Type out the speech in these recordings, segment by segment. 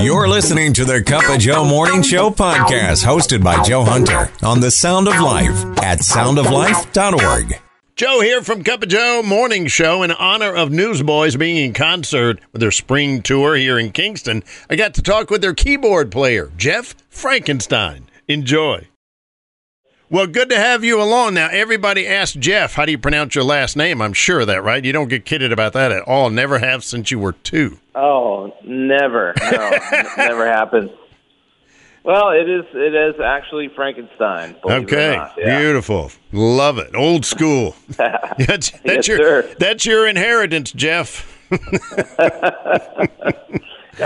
You're listening to the Cup of Joe Morning Show podcast, hosted by Joe Hunter on the Sound of Life at soundoflife.org. Joe here from Cup of Joe Morning Show in honor of Newsboys being in concert with their spring tour here in Kingston. I got to talk with their keyboard player, Jeff Frankenstein. Enjoy. Well, good to have you along. Now, everybody asks Jeff, how do you pronounce your last name? I'm sure of that, right? You don't get kidded about that at all. Never have since you were two. Oh, never. No, n- never happened. Well, it is. It is actually Frankenstein. believe it or Okay, yeah. beautiful. Love it. Old school. that's that's Yes, your sir. that's your inheritance, Jeff. Got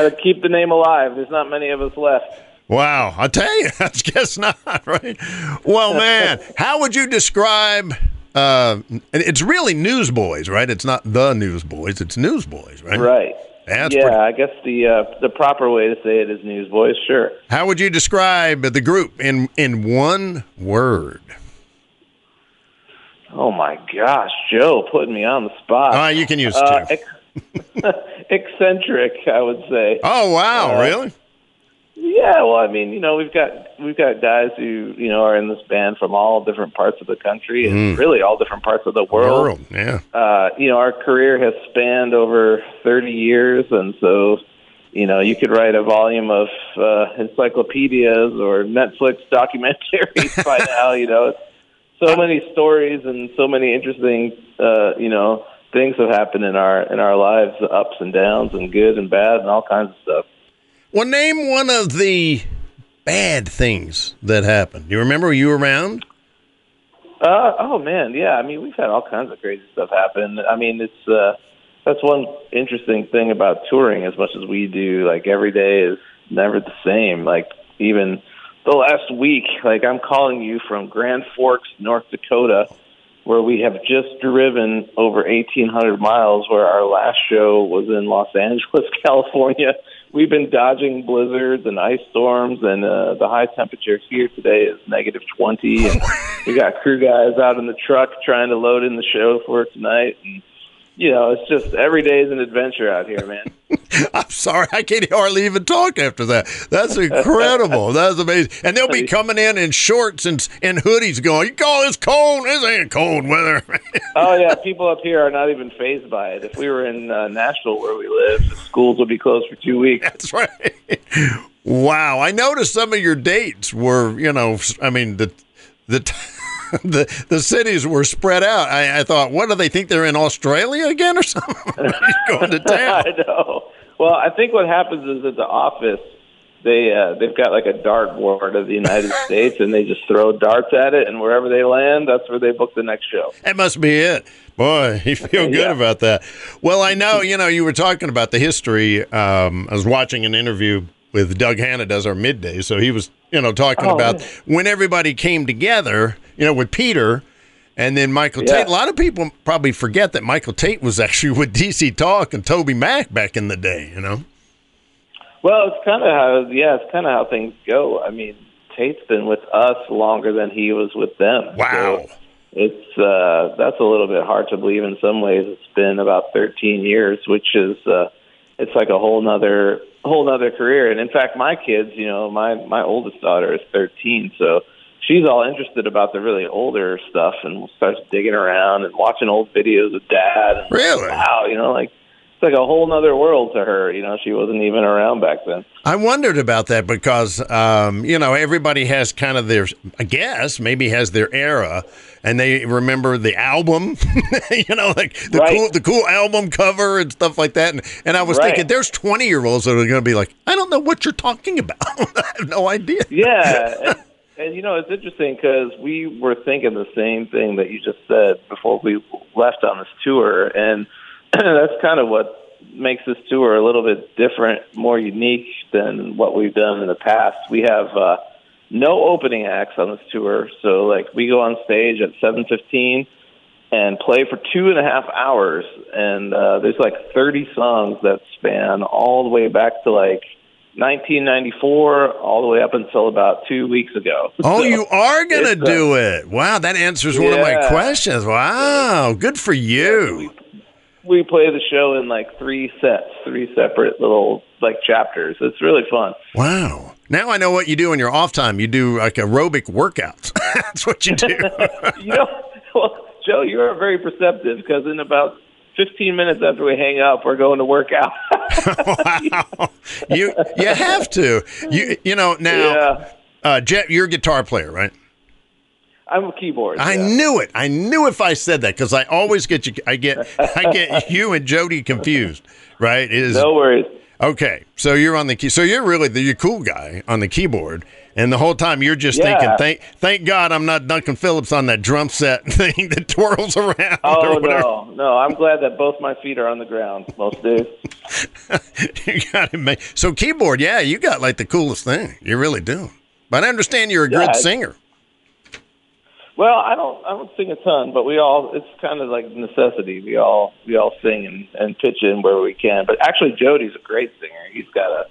to keep the name alive. There's not many of us left. Wow, I tell you, I guess not, right? Well, man, how would you describe? Uh, it's really Newsboys, right? It's not the Newsboys; it's Newsboys, right? Right. That's yeah, pretty- I guess the uh, the proper way to say it is Newsboys. Sure. How would you describe the group in in one word? Oh my gosh, Joe, putting me on the spot. Ah, you can use Uh, two. eccentric, I would say. Oh, wow, uh, really? Yeah, well, I mean, you know, we've got we've got guys who you know are in this band from all different parts of the country and really all different parts of the world. World, yeah. Uh, you know, our career has spanned over 30 years, and so you know, you could write a volume of uh, encyclopedias or Netflix documentaries by now. You know, so many stories and so many interesting, uh, you know, things have happened in our in our lives, ups and downs, and good and bad, and all kinds of stuff. Well, name one of the bad things that happened. You remember? Were you around? Uh, oh man, yeah. I mean, we've had all kinds of crazy stuff happen. I mean, it's uh, that's one interesting thing about touring. As much as we do, like every day is never the same. Like even the last week, like I'm calling you from Grand Forks, North Dakota, where we have just driven over 1,800 miles. Where our last show was in Los Angeles, California. We've been dodging blizzards and ice storms, and uh, the high temperature here today is negative 20. And we got crew guys out in the truck trying to load in the show for tonight. And, you know, it's just every day is an adventure out here, man. I'm sorry, I can't hardly even talk after that. That's incredible. That's amazing. And they'll be coming in in shorts and and hoodies, going, "You call this cold? This ain't cold weather." Oh yeah, people up here are not even phased by it. If we were in uh, Nashville, where we live, the schools would be closed for two weeks. That's right. Wow, I noticed some of your dates were, you know, I mean the the. The the cities were spread out. I, I thought, what do they think they're in Australia again or something? going to town. I know. Well, I think what happens is at the office, they uh, they've got like a dart board of the United States, and they just throw darts at it, and wherever they land, that's where they book the next show. That must be it. Boy, you feel good Yeah. about that. Well, I know, you know, you were talking about the history. Um, I was watching an interview with Doug Hanna does our midday. So he was, you know, talking Oh, about yeah. when everybody came together, you know, with Peter and then Michael Yeah. Tait. A lot of people probably forget that Michael Tait was actually with DC Talk and TobyMac back in the day, you know? Well, it's kind of how yeah, it's kind of how things go. I mean, Tait's been with us longer than he was with them. Wow. So it's uh, that's a little bit hard to believe. In some ways, it's been about 13 years, which is uh, it's like a whole nother whole nother career. And in fact, my kids, you know, my my oldest daughter is 13, so she's all interested about the really older stuff and starts digging around and watching old videos of dad. And, Really? Wow, you know, like it's like a whole nother world to her. You know, she wasn't even around back then. I wondered about that because, um, you know, everybody has kind of their, I guess, maybe has their era, and they remember the album, you know, like the Right. cool, the cool album cover and stuff like that. And, and I was Right. thinking, there's 20 year olds that are going to be like, I don't know what you're talking about. I have no idea. yeah and, you know it's interesting because we were thinking the same thing that you just said before we left on this tour. And that's kind of what makes this tour a little bit different more unique than what we've done in the past. We have uh no opening acts on this tour. So like we go on stage at seven fifteen and play for two and a half hours. And uh there's like thirty songs that span all the way back to like 1994 all the way up until about two weeks ago. Oh, So, you are going to uh, do it. Wow. That answers one of my questions. Wow. Good for you. we play the show in like three sets, three separate little like chapters. It's really fun. Wow. Now I know what you do in your off time. You do like aerobic workouts. That's what you do. you know, well, Joe, you are very perceptive because in about 15 minutes after we hang up, we're going to work out. wow. You you have to. You you know now. Yeah. Uh, Jet, you're a guitar player, right? I'm a keyboard. I yeah. knew it. I knew if I said that because I always get you. I get I get you and Jody confused. Right? Is No worries. Okay. So you're on the key. So you're really the you're cool guy on the keyboard, and the whole time you're just Yeah. thinking, thank thank God I'm not Duncan Phillips on that drum set thing that twirls around. Oh no, no! I'm glad that both my feet are on the ground most days. you got it, man. so keyboard. Yeah, you got like the coolest thing. You really do. But I understand you're a Yeah, good singer. Well, I don't, I don't sing a ton, but we all, it's kind of like necessity. We all, we all sing and, and pitch in where we can. But actually, Jody's a great singer. He's got a,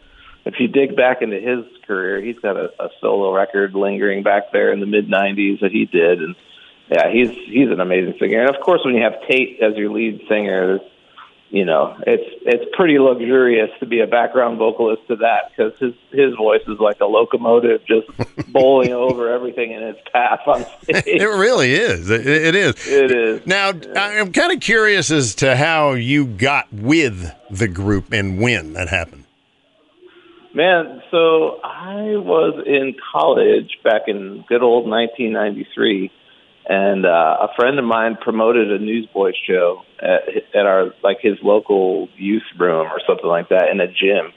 if you dig back into his career, he's got a, a solo record lingering back there in the mid '90s that he did, and yeah, he's he's an amazing singer. And of course, when you have Tait as your lead singer, you know, it's it's pretty luxurious to be a background vocalist to that because his his voice is like a locomotive just bowling over everything in its path on stage. It really is. It, it is. It is. Now, I'm kind of curious as to how you got with the group and when that happened. Man, so I was in college back in good old 1993, and uh, a friend of mine promoted a Newsboys show at, at our like his local youth room or something like that in a gym.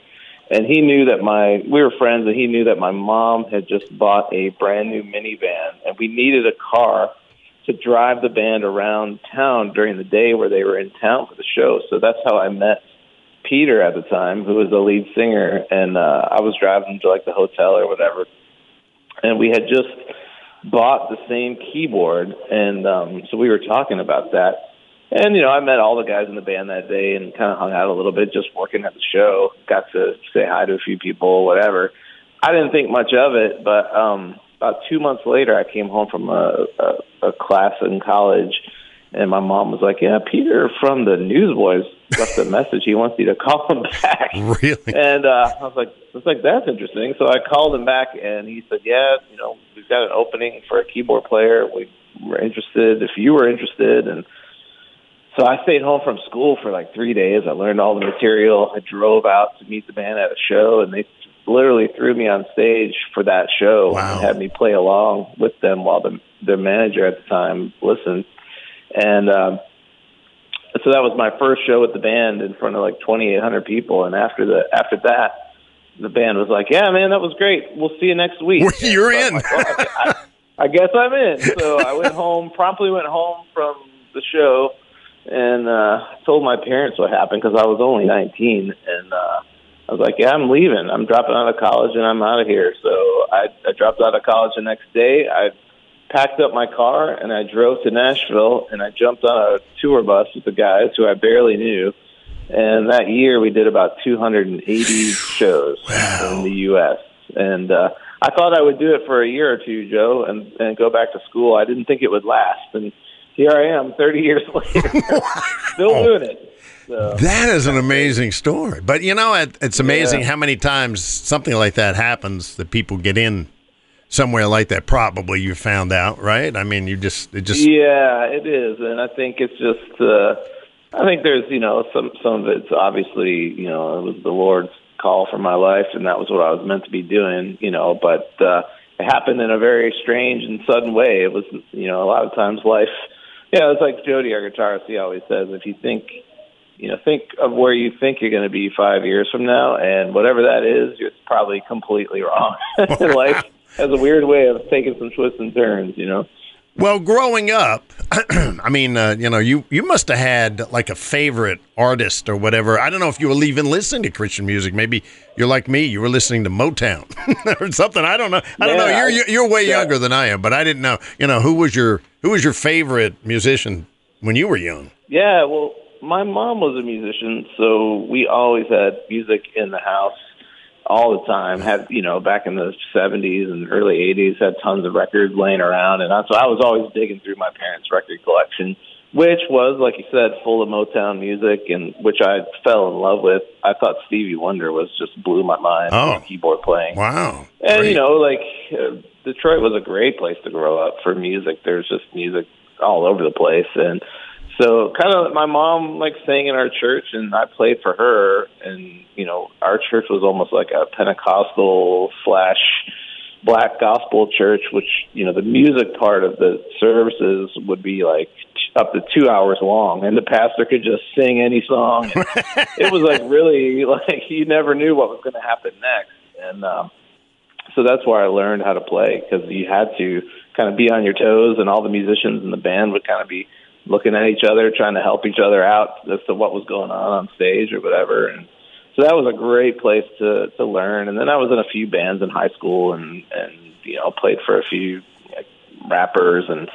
And he knew that my we were friends, and he knew that my mom had just bought a brand new minivan, and we needed a car to drive the band around town during the day where they were in town for the show. So that's how I met Peter at the time, who was the lead singer, and uh, I was driving to like the hotel or whatever, and we had just bought the same keyboard, and um, so we were talking about that. And you know, I met all the guys in the band that day, and kind of hung out a little bit, just working at the show. Got to say hi to a few people, whatever. I didn't think much of it, but um, about two months later, I came home from a, a, a class in college, and my mom was like, "Yeah, Peter from the Newsboys left a message. He wants you to call him back." Really? And uh, I was like, I was like, that's interesting. So I called him back, and he said, yeah, you know, we've got an opening for a keyboard player. We were interested. If you were interested, and so I stayed home from school for like three days. I learned all the material. I drove out to meet the band at a show, and they literally threw me on stage for that show Wow. and had me play along with them while the their manager at the time listened. And um, so that was my first show with the band in front of like 2,800 people. And after the after that, the band was like, "Yeah, man, that was great. We'll see you next week." You're So in. like, "Well, I, I guess I'm in. So I went home. Promptly went home from the show, and uh, told my parents what happened because I was only 19, and uh, I was like, "Yeah, I'm leaving. I'm dropping out of college, and I'm out of here." So I, I dropped out of college the next day. I packed up my car and I drove to Nashville and I jumped on a tour bus with the guys who I barely knew. And that year we did about 280 shows in the U.S. And uh, I thought I would do it for a year or two, Joe, and, and go back to school. I didn't think it would last. And here I am 30 years later, still doing it. So, That is an amazing story. But you know, it, it's amazing Yeah. how many times something like that happens that people get in somewhere like that. Probably you found out, right? I mean, you just it just Yeah, it is, and I think it's just. Uh, I think there's, you know, some some of it's obviously, you know, it was the Lord's call for my life, and that was what I was meant to be doing, you know. But uh, it happened in a very strange and sudden way. It was, you know, a lot of times life. Yeah, it's like Jody, our guitarist, he always says, if you think, you know, think of where you think you're going to be five years from now, and whatever that is, it's probably completely wrong. In life has a weird way of taking some twists and turns, you know. Well, growing up, I mean, uh, you know, you you must have had like a favorite artist or whatever. I don't know if you were even listening to Christian music. Maybe you're like me; you were listening to Motown or something. I don't know. I don't know. Yeah, You're you're way yeah. younger than I am, but I didn't know. You know, who was your who was your favorite musician when you were young? Yeah, well, my mom was a musician, so we always had music in the house all the time. Had you know, back in the '70s and early '80s, had tons of records laying around, and that's so I was always digging through my parents' record collection. which was like you said, full of Motown music, and which I fell in love with. I thought Stevie Wonder was just blew my mind. Oh. keyboard playing. Wow. And Great. you know, like uh, Detroit was a great place to grow up for music. There's just music all over the place, and so kind of my mom like sang in our church, and I played for her. And you know, our church was almost like a Pentecostal slash black gospel church, which you know the music part of the services would be like up to two hours long, and the pastor could just sing any song. It was like really like you never knew what was going to happen next, and um, so that's where I learned how to play because you had to kind of be on your toes, and all the musicians in the band would kind of be looking at each other, trying to help each other out as to what was going on on stage or whatever, and so that was a great place to to learn. And then I was in a few bands in high school, and and you know played for a few like, rappers and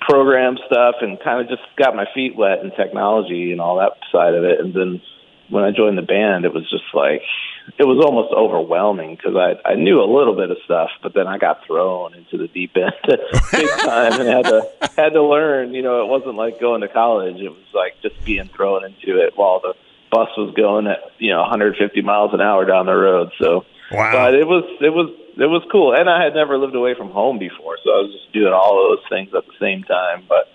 program stuff, and kind of just got my feet wet in technology and all that side of it. And then when I joined the band, it was just like it was almost overwhelming because I I knew a little bit of stuff, but then I got thrown into the deep end big time and had to had to learn. You know, it wasn't like going to college; it was like just being thrown into it while the bus was going at you know 150 miles an hour down the road. So, Wow. but it was it was it was cool, and I had never lived away from home before, so I was just doing all of those things at the same time. But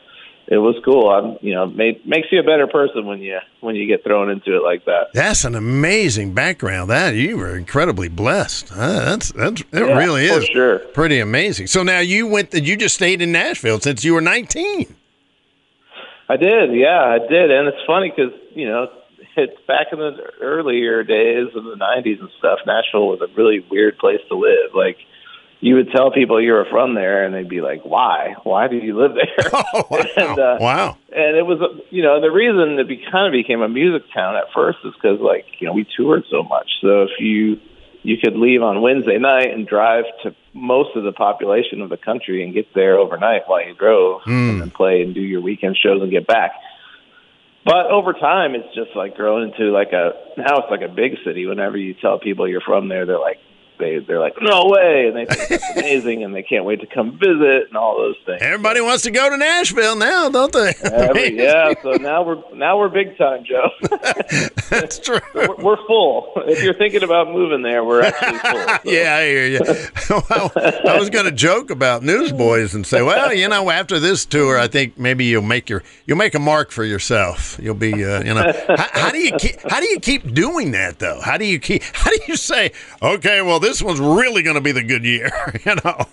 it was cool. I'm you know made, makes you a better person when you when you get thrown into it like that. That's an amazing background. That you were incredibly blessed. Uh, that's that's it Yeah, really is sure. pretty amazing. So now you went. You just stayed in Nashville since you were 19. I did, yeah, I did, and it's funny because you know it's back in the earlier days of the '90s and stuff. Nashville was a really weird place to live. Like you would tell people you were from there, and they'd be like, "Why? Why do you live there?" Oh wow! And, uh, wow! and it was, uh, you know, the reason it be, kind of became a music town at first is because, like, you know, we toured so much. So if you you could leave on Wednesday night and drive to most of the population of the country and get there overnight while you drove, and then play and do your weekend shows and get back. But over time, it's just like grown into like a now it's like a big city. Whenever you tell people you're from there, they're like they they're like no way, and they think that's amazing, and they can't wait to come visit and all those things. Everybody wants to go to Nashville now, don't they? Every, yeah, so now we're now we're big time, Joe. that's true. we're, we're full. If you're thinking about moving there, we're actually full. so. Yeah, I hear you. well, I was going to joke about Newsboys and say, well, you know, after this tour, I think maybe you'll make your you'll make a mark for yourself. You'll be, uh, you know, how, how do you keep how do you keep doing that though? How do you keep how do you say, okay, well, this one's really going to be the good year, you know?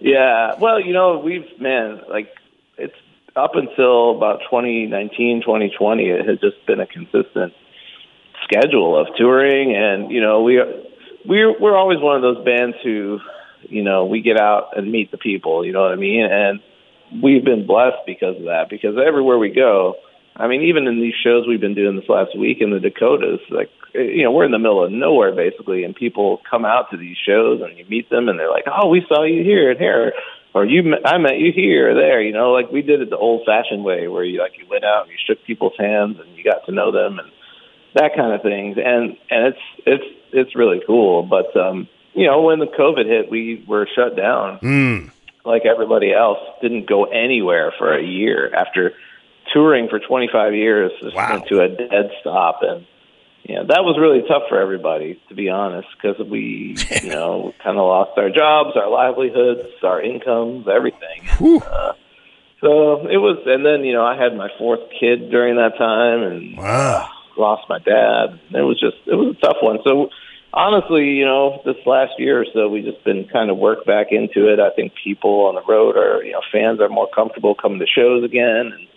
Yeah. Well, you know, we've man, like it's up until about 2019, 2020, it has just been a consistent schedule of touring, and you know, we are we're we're always one of those bands who, you know, we get out and meet the people. You know what I mean? And we've been blessed because of that. Because everywhere we go, I mean, even in these shows we've been doing this last week in the Dakotas, like you know, we're in the middle of nowhere basically, and people come out to these shows and you meet them, and they're like, "Oh, we saw you here and here." Or you, I met you here or there, you know, like we did it the old-fashioned way, where you like you went out and you shook people's hands and you got to know them and that kind of things, and and it's it's it's really cool. But um, you know, when the COVID hit, we were shut down Mm. like everybody else, didn't go anywhere for a year after touring for 25 years, Wow. to a dead stop. And, yeah, that was really tough for everybody, to be honest, because we, you know, kind of lost our jobs, our livelihoods, our incomes, everything. Whew. Uh, so it was, and then, you know, I had my fourth kid during that time and Wow. lost my dad. It was just, it was a tough one. So, honestly, you know, this last year or so, we just been kind of worked back into it. I think people on the road are, you know, fans are more comfortable coming to shows again, and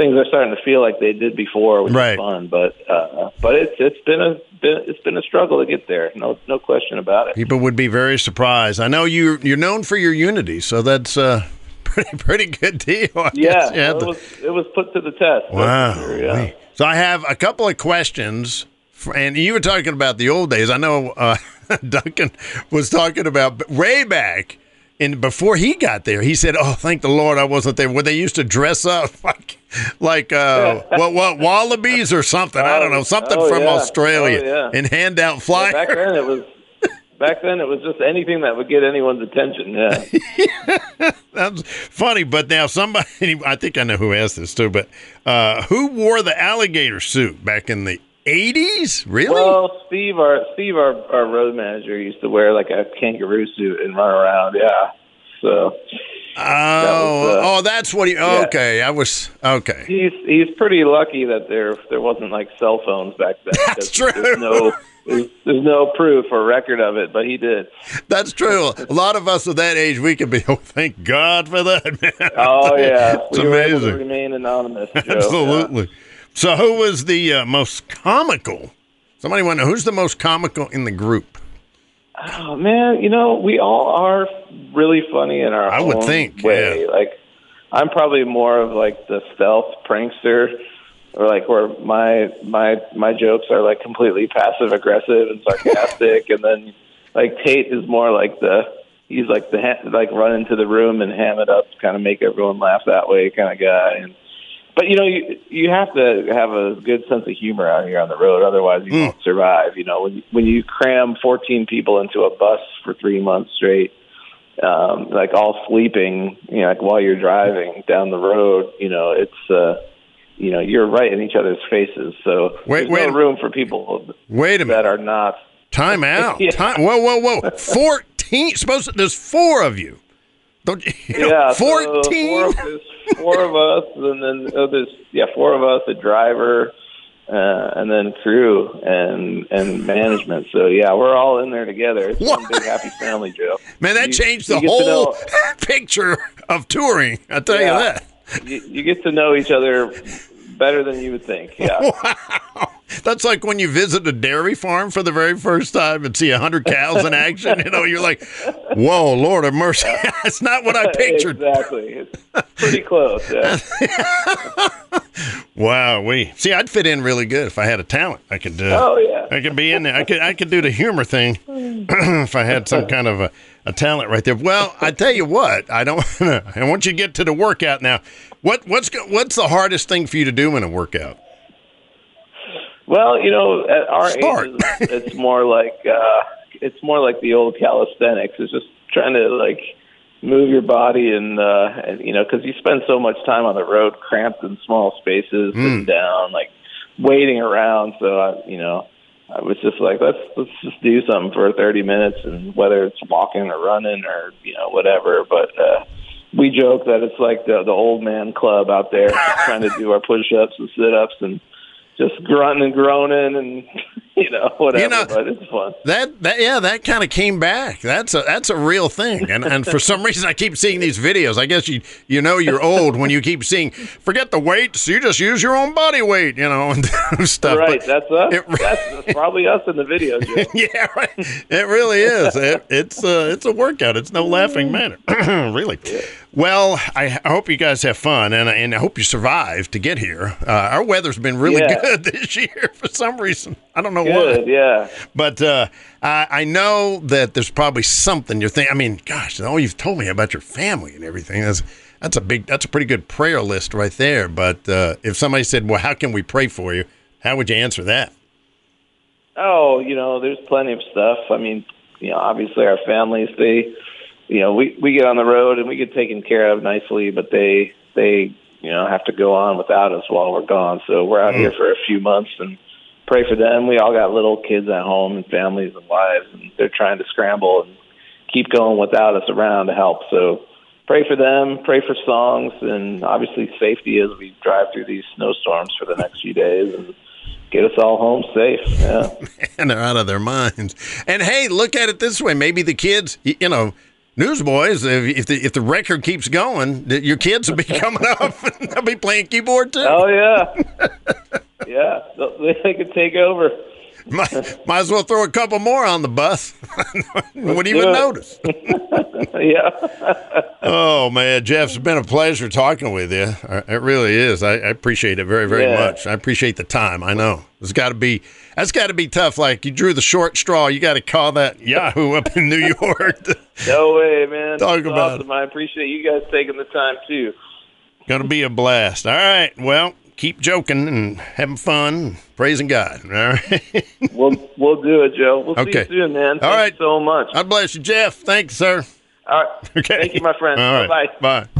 things are starting to feel like they did before, which Right. is fun. But uh, but it's it's been a been, it's been a struggle to get there. No no question about it. People would be very surprised. I know you you're known for your unity, so that's uh pretty pretty good deal. I Yeah, had it was it was put to the test. Wow. sure, yeah. So I have a couple of questions, and you were talking about the old days. I know uh, Duncan was talking about way back. And before he got there, he said, "Oh, thank the Lord, I wasn't there." When they used to dress up like, like uh, what, what wallabies or something. I don't know, something Oh, from yeah. Australia, Oh, yeah. and hand out Yeah, flyers. back then it was back then it was just anything that would get anyone's attention. Yeah. That's funny, but now somebody, I think I know who asked this too, but uh, who wore the alligator suit back in the 80s? Really? Well, Steve, our Steve, our, our road manager, used to wear like a kangaroo suit and run around. Yeah. So. Oh, was, uh, oh, that's what he. yeah. Okay, I was okay. He's he's pretty lucky that there there wasn't like cell phones back then. That's true. There's no there's, there's no proof or record of it, but he did. That's true. A lot of us of that age, we could be. Oh, thank God for that, man. Oh yeah, It's we amazing. remain anonymous. Joe. Absolutely. So, who was the uh, most comical? Somebody want to know who's the most comical in the group? Oh man, you know we all are really funny in our I would think, way. yeah. Like I'm probably more of like the stealth prankster, or like where my my my jokes are like completely passive aggressive and sarcastic, and then like Tait is more like the he's like the ha- like run into the room and ham it up, kind of make everyone laugh that way kind of guy. And but you know you you have to have a good sense of humor out here on the road, otherwise you won't survive. You know when you, when you cram 14 people into a bus for three months straight, um, like all sleeping, you know, like while you're driving down the road, you know it's. uh you know, you're right in each other's faces, so Wait, there's wait. no room for people Wait a minute. that are not. Time out. Yeah. Time. Whoa, whoa, whoa. Fourteen. Supposed to, there's four of you. Don't you? know, Yeah, so Fourteen. four, there's four of us, and then oh, there's yeah, four of us, a driver, uh, and then crew and and management. So yeah, we're all in there together. It's one big happy family, Joe. Man, that You- changed the whole picture of touring. I tell you that. You, you get to know each other better than you would think. Yeah. Wow. That's like when you visit a dairy farm for the very first time and see a hundred cows in action. You know, you're like, "Whoa, Lord of mercy!" That's not what I pictured. exactly. It's pretty close. Yeah. Wow, we see. I'd fit in really good if I had a talent. I could. Uh, Oh yeah. I could be in there. I could. I could do the humor thing if I had some kind of a, a talent right there. Well, I tell you what. I don't. I want you to get to the workout now. What what's what's the hardest thing for you to do in a workout? Well, you know, at our Start. age, it's, more like uh, it's more like the old calisthenics. It's just trying to like move your body and uh, and you know, because you spend so much time on the road, cramped in small spaces, sitting down, like waiting around. So I, you know, I was just like, let's let's just do something for 30 minutes, and whether it's walking or running or you know whatever, but. uh we joke that it's like the the old man club out there trying to do our push ups and sit ups and just grunting and groaning and you know whatever. You know- but it's fun. That that yeah, that kind of came back. That's a that's a real thing. And and for some reason I keep seeing these videos. I guess you you know you're old when you keep seeing forget the weights, you just use your own body weight, you know, and stuff. Right, But- that's us. it- that's, that's probably us in the video. Joe. yeah, right. It really is. It, it's uh, it's a workout. It's no laughing matter. really. Well, I, I hope you guys have fun, and and I hope you survive to get here. Uh, our weather's been really Yeah. good this year for some reason. I don't know why. Good, yeah. But uh, I, I know that there's probably something you're thinking. I mean, gosh, all you've told me about your family and everything is that's a big, that's a pretty good prayer list right there. But uh, if somebody said, "Well, how can we pray for you?" How would you answer that? Oh, you know, there's plenty of stuff. I mean, you know, obviously our families, they, you know, we we get on the road and we get taken care of nicely, but they they you know have to go on without us while we're gone. So we're out here for a few months and pray for them. We all got little kids at home and families and wives, and they're trying to scramble and keep going without us around to help. So pray for them, pray for songs, and obviously safety as we drive through these snowstorms for the next few days and get us all home safe. Yeah. and they're out of their minds. And hey, look at it this way: maybe the kids, you know, newsboys, if, if the if the record keeps going, your kids will be coming up and they'll be playing keyboard too. Oh yeah, yeah. They could take over. Might, might as well throw a couple more on the bus. Wouldn't even notice. yeah. Oh man, Jeff, it's been a pleasure talking with you. Uh, It really is. I, I appreciate it very, very Yeah. much. I appreciate the time. I know it's got to be that's got to be tough. Like you drew the short straw. You got to call that Yahoo up in New York. No way, man. Talk about awesome. I appreciate you guys taking the time too. Going to be a blast. All right. Well, keep joking and having fun, and praising God. All right. we'll we'll do it, Joe. We'll Okay. see you soon, man. Thank All right. so much. God bless you, Jeff. Thanks, sir. All right. Okay. Thank you, my friend. All right. Bye. Bye.